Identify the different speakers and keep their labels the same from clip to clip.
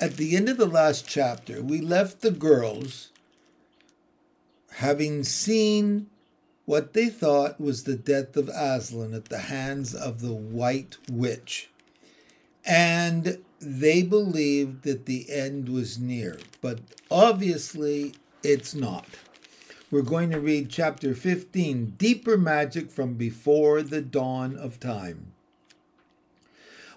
Speaker 1: At the end of the last chapter, we left the girls having seen what they thought was the death of Aslan at the hands of the White Witch. And they believed that the end was near, but obviously it's not. We're going to read chapter 15 Deeper Magic from Before the Dawn of Time.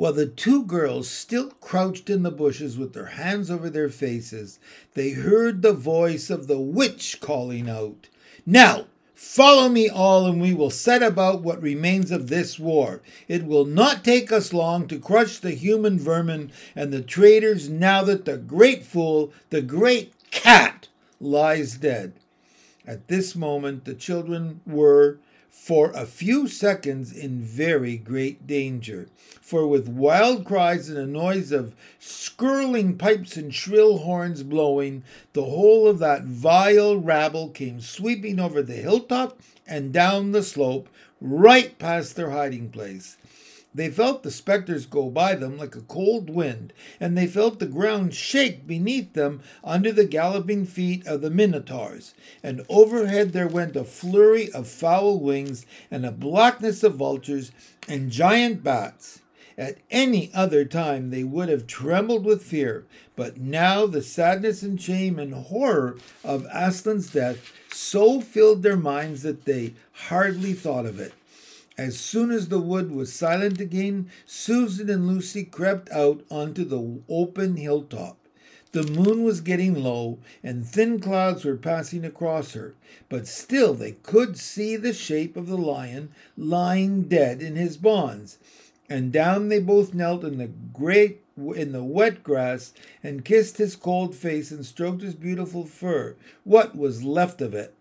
Speaker 1: While the two girls still crouched in the bushes with their hands over their faces, they heard the voice of the witch calling out, Now, follow me all, and we will set about what remains of this war. It will not take us long to crush the human vermin and the traitors now that the great fool, the great cat, lies dead. At this moment, the children were for a few seconds in very great danger. For with wild cries and a noise of skirling pipes and shrill horns blowing, the whole of that vile rabble came sweeping over the hilltop and down the slope, right past their hiding place. They felt the spectres go by them like a cold wind, and they felt the ground shake beneath them under the galloping feet of the minotaurs. And overhead there went a flurry of foul wings, and a blackness of vultures, and giant bats. At any other time they would have trembled with fear, but now the sadness and shame and horror of Aslan's death so filled their minds that they hardly thought of it. As soon as the wood was silent again, Susan and Lucy crept out onto the open hilltop. The moon was getting low, and thin clouds were passing across her, but still they could see the shape of the lion lying dead in his bonds. And down they both knelt in the great in the wet grass and kissed his cold face and stroked his beautiful fur, what was left of it,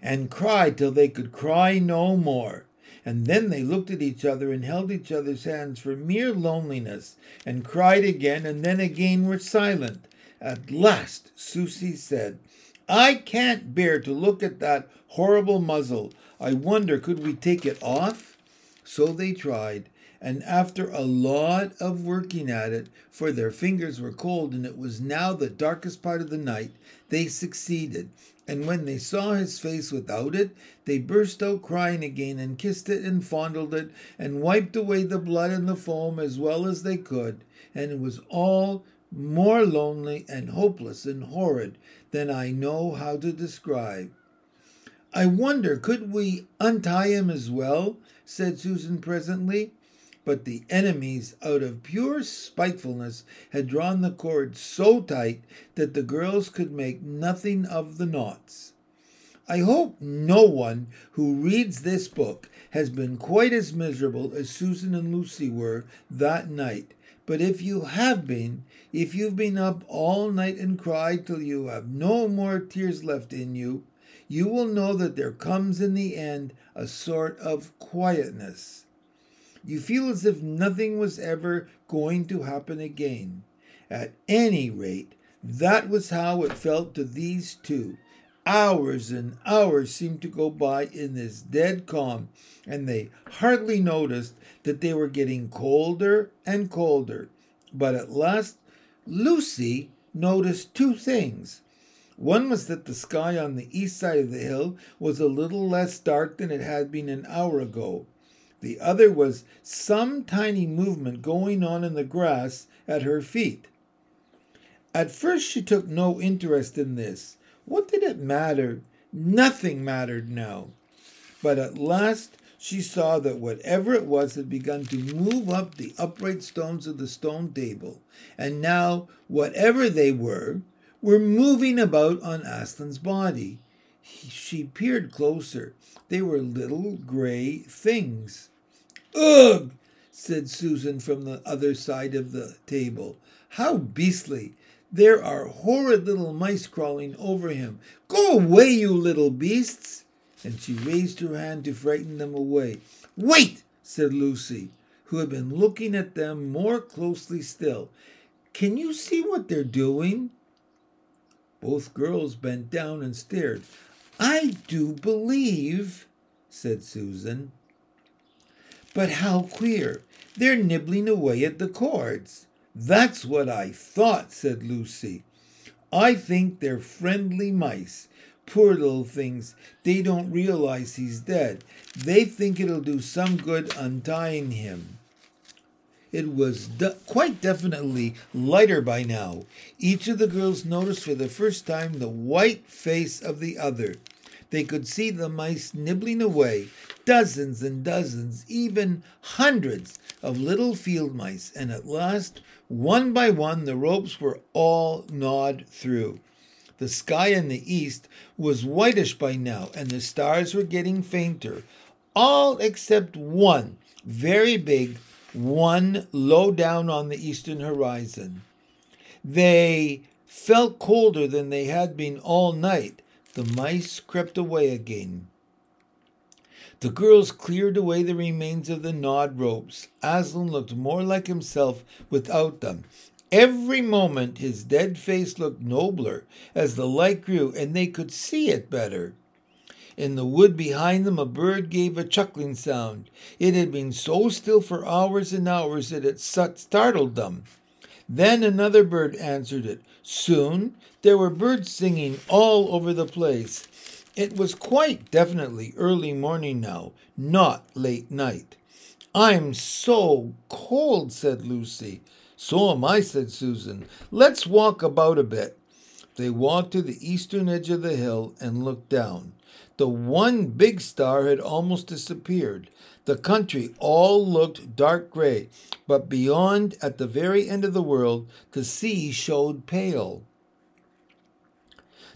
Speaker 1: and cried till they could cry no more. And then they looked at each other and held each other's hands for mere loneliness, and cried again, and then again were silent. At last, Susie said, I can't bear to look at that horrible muzzle. I wonder, could we take it off? So they tried, and after a lot of working at it, for their fingers were cold and it was now the darkest part of the night, they succeeded, and when they saw his face without it, they burst out crying again and kissed it and fondled it and wiped away the blood and the foam as well as they could. And it was all more lonely and hopeless and horrid than I know how to describe. I wonder, could we untie him as well? said Susan presently. But the enemies, out of pure spitefulness, had drawn the cord so tight that the girls could make nothing of the knots. I hope no one who reads this book has been quite as miserable as Susan and Lucy were that night. But if you have been, if you've been up all night and cried till you have no more tears left in you, you will know that there comes in the end a sort of quietness. You feel as if nothing was ever going to happen again. At any rate, that was how it felt to these two. Hours and hours seemed to go by in this dead calm, and they hardly noticed that they were getting colder and colder. But at last, Lucy noticed two things. One was that the sky on the east side of the hill was a little less dark than it had been an hour ago. The other was some tiny movement going on in the grass at her feet. At first, she took no interest in this. What did it matter? Nothing mattered now. But at last, she saw that whatever it was had begun to move up the upright stones of the stone table, and now, whatever they were, were moving about on Aslan's body. She peered closer. They were little gray things. Ugh! said Susan from the other side of the table. How beastly! There are horrid little mice crawling over him. Go away, you little beasts! And she raised her hand to frighten them away. Wait, said Lucy, who had been looking at them more closely still. Can you see what they're doing? Both girls bent down and stared. I do believe, said Susan. But how queer! They're nibbling away at the cords. That's what I thought, said Lucy. I think they're friendly mice. Poor little things. They don't realize he's dead. They think it'll do some good untying him. It was de- quite definitely lighter by now. Each of the girls noticed for the first time the white face of the other. They could see the mice nibbling away, dozens and dozens, even hundreds of little field mice, and at last, one by one, the ropes were all gnawed through. The sky in the east was whitish by now, and the stars were getting fainter, all except one, very big, one low down on the eastern horizon. They felt colder than they had been all night. The mice crept away again. The girls cleared away the remains of the gnawed ropes. Aslan looked more like himself without them. Every moment his dead face looked nobler as the light grew, and they could see it better. In the wood behind them, a bird gave a chuckling sound. It had been so still for hours and hours that it startled them. Then another bird answered it. Soon there were birds singing all over the place. It was quite definitely early morning now, not late night. I'm so cold, said Lucy. So am I, said Susan. Let's walk about a bit. They walked to the eastern edge of the hill and looked down. The one big star had almost disappeared. The country all looked dark gray, but beyond, at the very end of the world, the sea showed pale.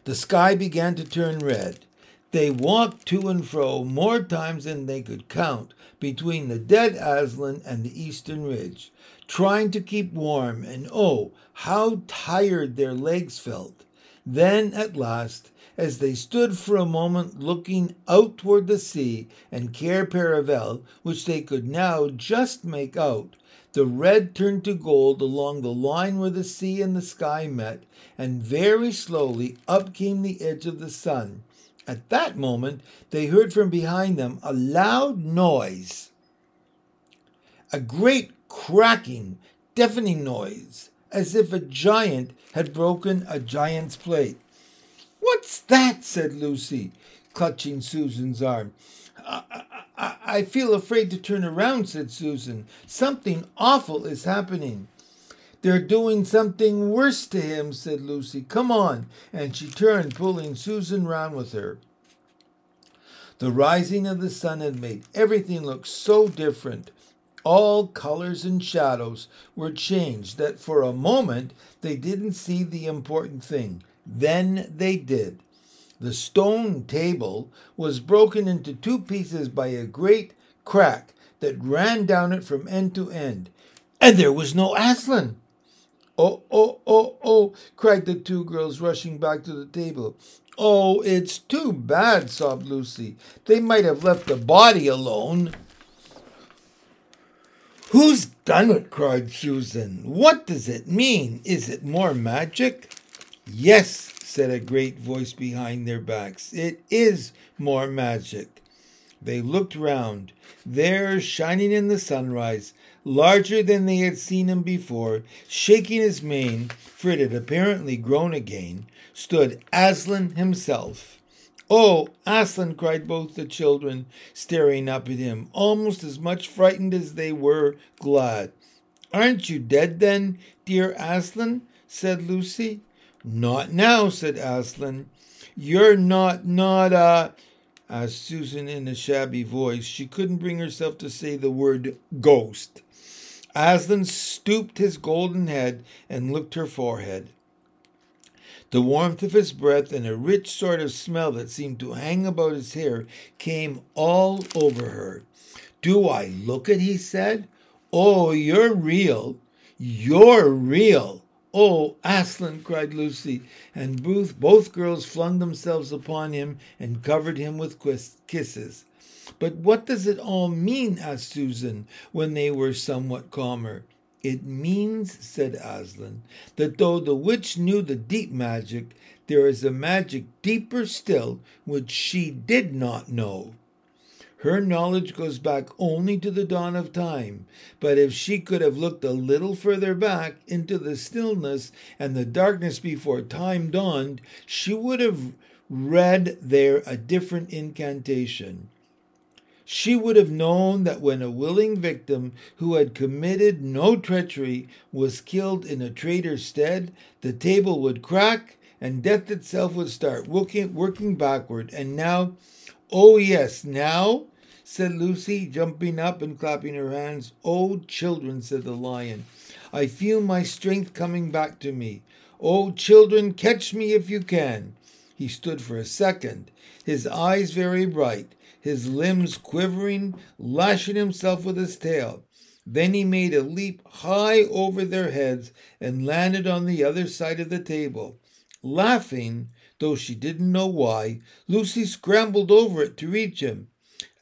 Speaker 1: The sky began to turn red. They walked to and fro more times than they could count between the dead Aslan and the eastern ridge, trying to keep warm, and oh, how tired their legs felt. Then, at last, as they stood for a moment looking out toward the sea and Cair Paravel, which they could now just make out, the red turned to gold along the line where the sea and the sky met, and very slowly up came the edge of the sun. At that moment, they heard from behind them a loud noise, a great cracking, deafening noise, as if a giant had broken a giant's plate. What's that? said Lucy, clutching Susan's arm. I, I, I feel afraid to turn around, said Susan. Something awful is happening. They're doing something worse to him, said Lucy. Come on. And she turned, pulling Susan round with her. The rising of the sun had made everything look so different. All colors and shadows were changed that for a moment they didn't see the important thing. Then they did. The stone table was broken into two pieces by a great crack that ran down it from end to end, and there was no Aslan. Oh, oh, oh, oh, cried the two girls, rushing back to the table. Oh, it's too bad, sobbed Lucy. They might have left the body alone. Who's done it? cried Susan. What does it mean? Is it more magic? Yes, said a great voice behind their backs. It is more magic. They looked round. There, shining in the sunrise, larger than they had seen him before, shaking his mane, for it had apparently grown again, stood Aslan himself. Oh, Aslan, cried both the children, staring up at him, almost as much frightened as they were glad. Aren't you dead then, dear Aslan? said Lucy. Not now, said Aslan. You're not, not, uh, asked Susan in a shabby voice. She couldn't bring herself to say the word ghost. Aslan stooped his golden head and looked her forehead. The warmth of his breath and a rich sort of smell that seemed to hang about his hair came all over her. Do I look it? he said. Oh, you're real. You're real. Oh, Aslan, cried Lucy, and both, both girls flung themselves upon him and covered him with kisses. But what does it all mean? asked Susan, when they were somewhat calmer. It means, said Aslan, that though the witch knew the deep magic, there is a magic deeper still which she did not know. Her knowledge goes back only to the dawn of time, but if she could have looked a little further back into the stillness and the darkness before time dawned, she would have read there a different incantation. She would have known that when a willing victim who had committed no treachery was killed in a traitor's stead, the table would crack and death itself would start working, working backward. And now, oh yes, now said Lucy, jumping up and clapping her hands. Oh, children, said the lion, I feel my strength coming back to me. Oh, children, catch me if you can. He stood for a second, his eyes very bright, his limbs quivering, lashing himself with his tail. Then he made a leap high over their heads and landed on the other side of the table. Laughing, though she didn't know why, Lucy scrambled over it to reach him.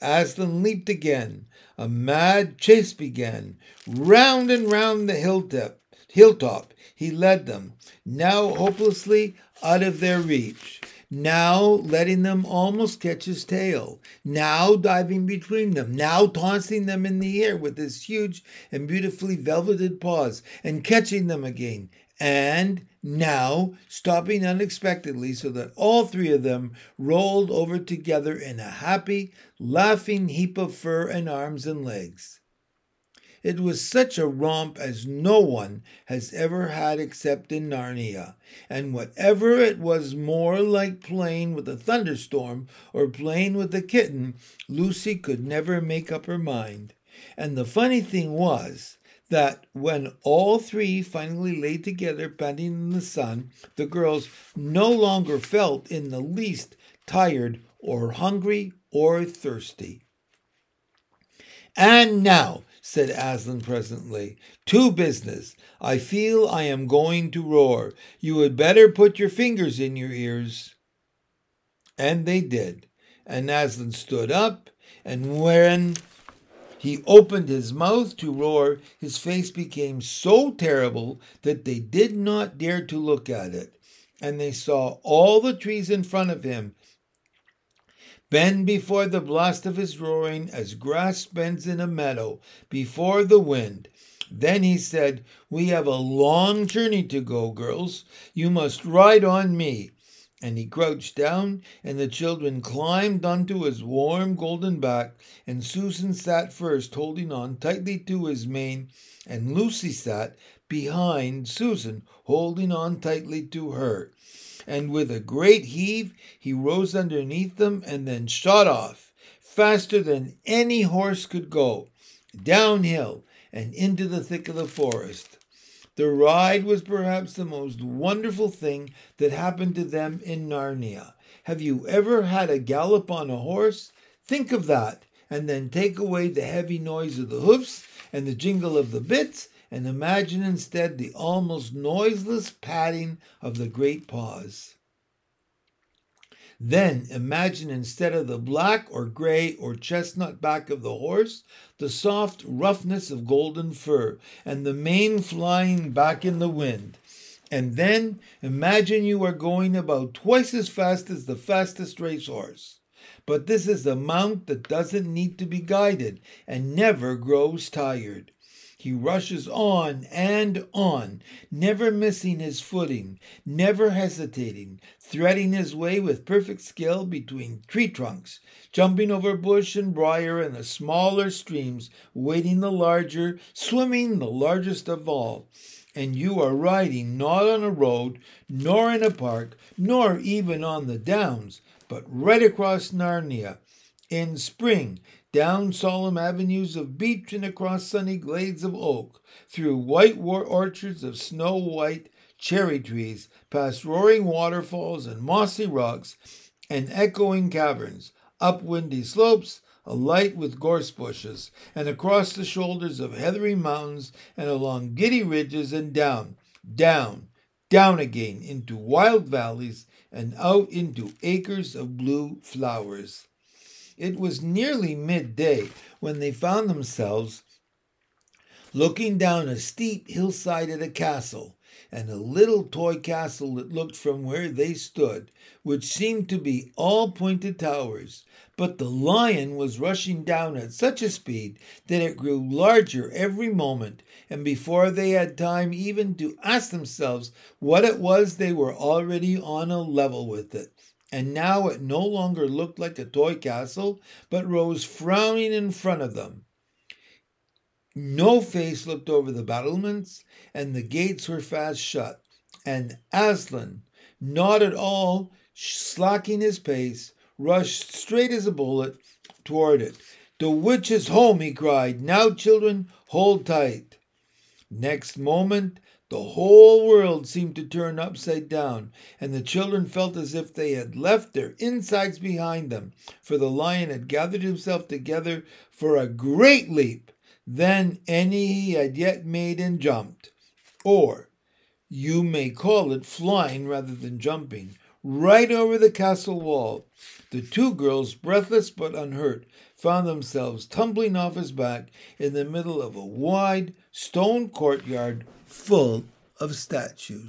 Speaker 1: Aslan leaped again. A mad chase began. Round and round the hilltop, hilltop he led them, now hopelessly out of their reach, now letting them almost catch his tail, now diving between them, now tossing them in the air with his huge and beautifully velveted paws, and catching them again, and now stopping unexpectedly so that all three of them rolled over together in a happy, laughing heap of fur and arms and legs. It was such a romp as no one has ever had except in Narnia, and whatever it was more like playing with a thunderstorm or playing with a kitten, Lucy could never make up her mind. And the funny thing was, that when all three finally lay together panting in the sun, the girls no longer felt in the least tired or hungry or thirsty. And now, said Aslan presently, to business. I feel I am going to roar. You had better put your fingers in your ears. And they did. And Aslan stood up, and when he opened his mouth to roar. His face became so terrible that they did not dare to look at it. And they saw all the trees in front of him bend before the blast of his roaring as grass bends in a meadow before the wind. Then he said, We have a long journey to go, girls. You must ride on me. And he crouched down, and the children climbed onto his warm golden back, and Susan sat first, holding on tightly to his mane, and Lucy sat behind Susan, holding on tightly to her. And with a great heave, he rose underneath them and then shot off, faster than any horse could go, downhill and into the thick of the forest. The ride was perhaps the most wonderful thing that happened to them in Narnia. Have you ever had a gallop on a horse? Think of that, and then take away the heavy noise of the hoofs and the jingle of the bits, and imagine instead the almost noiseless padding of the great paws. Then imagine instead of the black or gray or chestnut back of the horse, the soft roughness of golden fur, and the mane flying back in the wind. And then imagine you are going about twice as fast as the fastest racehorse. But this is a mount that doesn't need to be guided and never grows tired. He rushes on and on, never missing his footing, never hesitating, threading his way with perfect skill between tree trunks, jumping over bush and briar and the smaller streams, wading the larger, swimming the largest of all. And you are riding not on a road, nor in a park, nor even on the downs, but right across Narnia. In spring, down solemn avenues of beech and across sunny glades of oak, through white orchards of snow white cherry trees, past roaring waterfalls and mossy rocks and echoing caverns, up windy slopes, alight with gorse bushes, and across the shoulders of heathery mountains and along giddy ridges and down, down, down again into wild valleys and out into acres of blue flowers. It was nearly midday when they found themselves looking down a steep hillside at a castle. and a little toy castle that looked from where they stood, which seemed to be all pointed towers. But the lion was rushing down at such a speed that it grew larger every moment, and before they had time even to ask themselves what it was, they were already on a level with it. And now it no longer looked like a toy castle, but rose frowning in front of them. No face looked over the battlements, and the gates were fast shut. And Aslan, not at all slacking his pace, rushed straight as a bullet toward it. The witch is home, he cried. Now, children, hold tight. Next moment, the whole world seemed to turn upside down, and the children felt as if they had left their insides behind them, for the lion had gathered himself together for a great leap than any he had yet made and jumped. Or you may call it flying rather than jumping, right over the castle wall. The two girls, breathless but unhurt, found themselves tumbling off his back in the middle of a wide stone courtyard full of statues.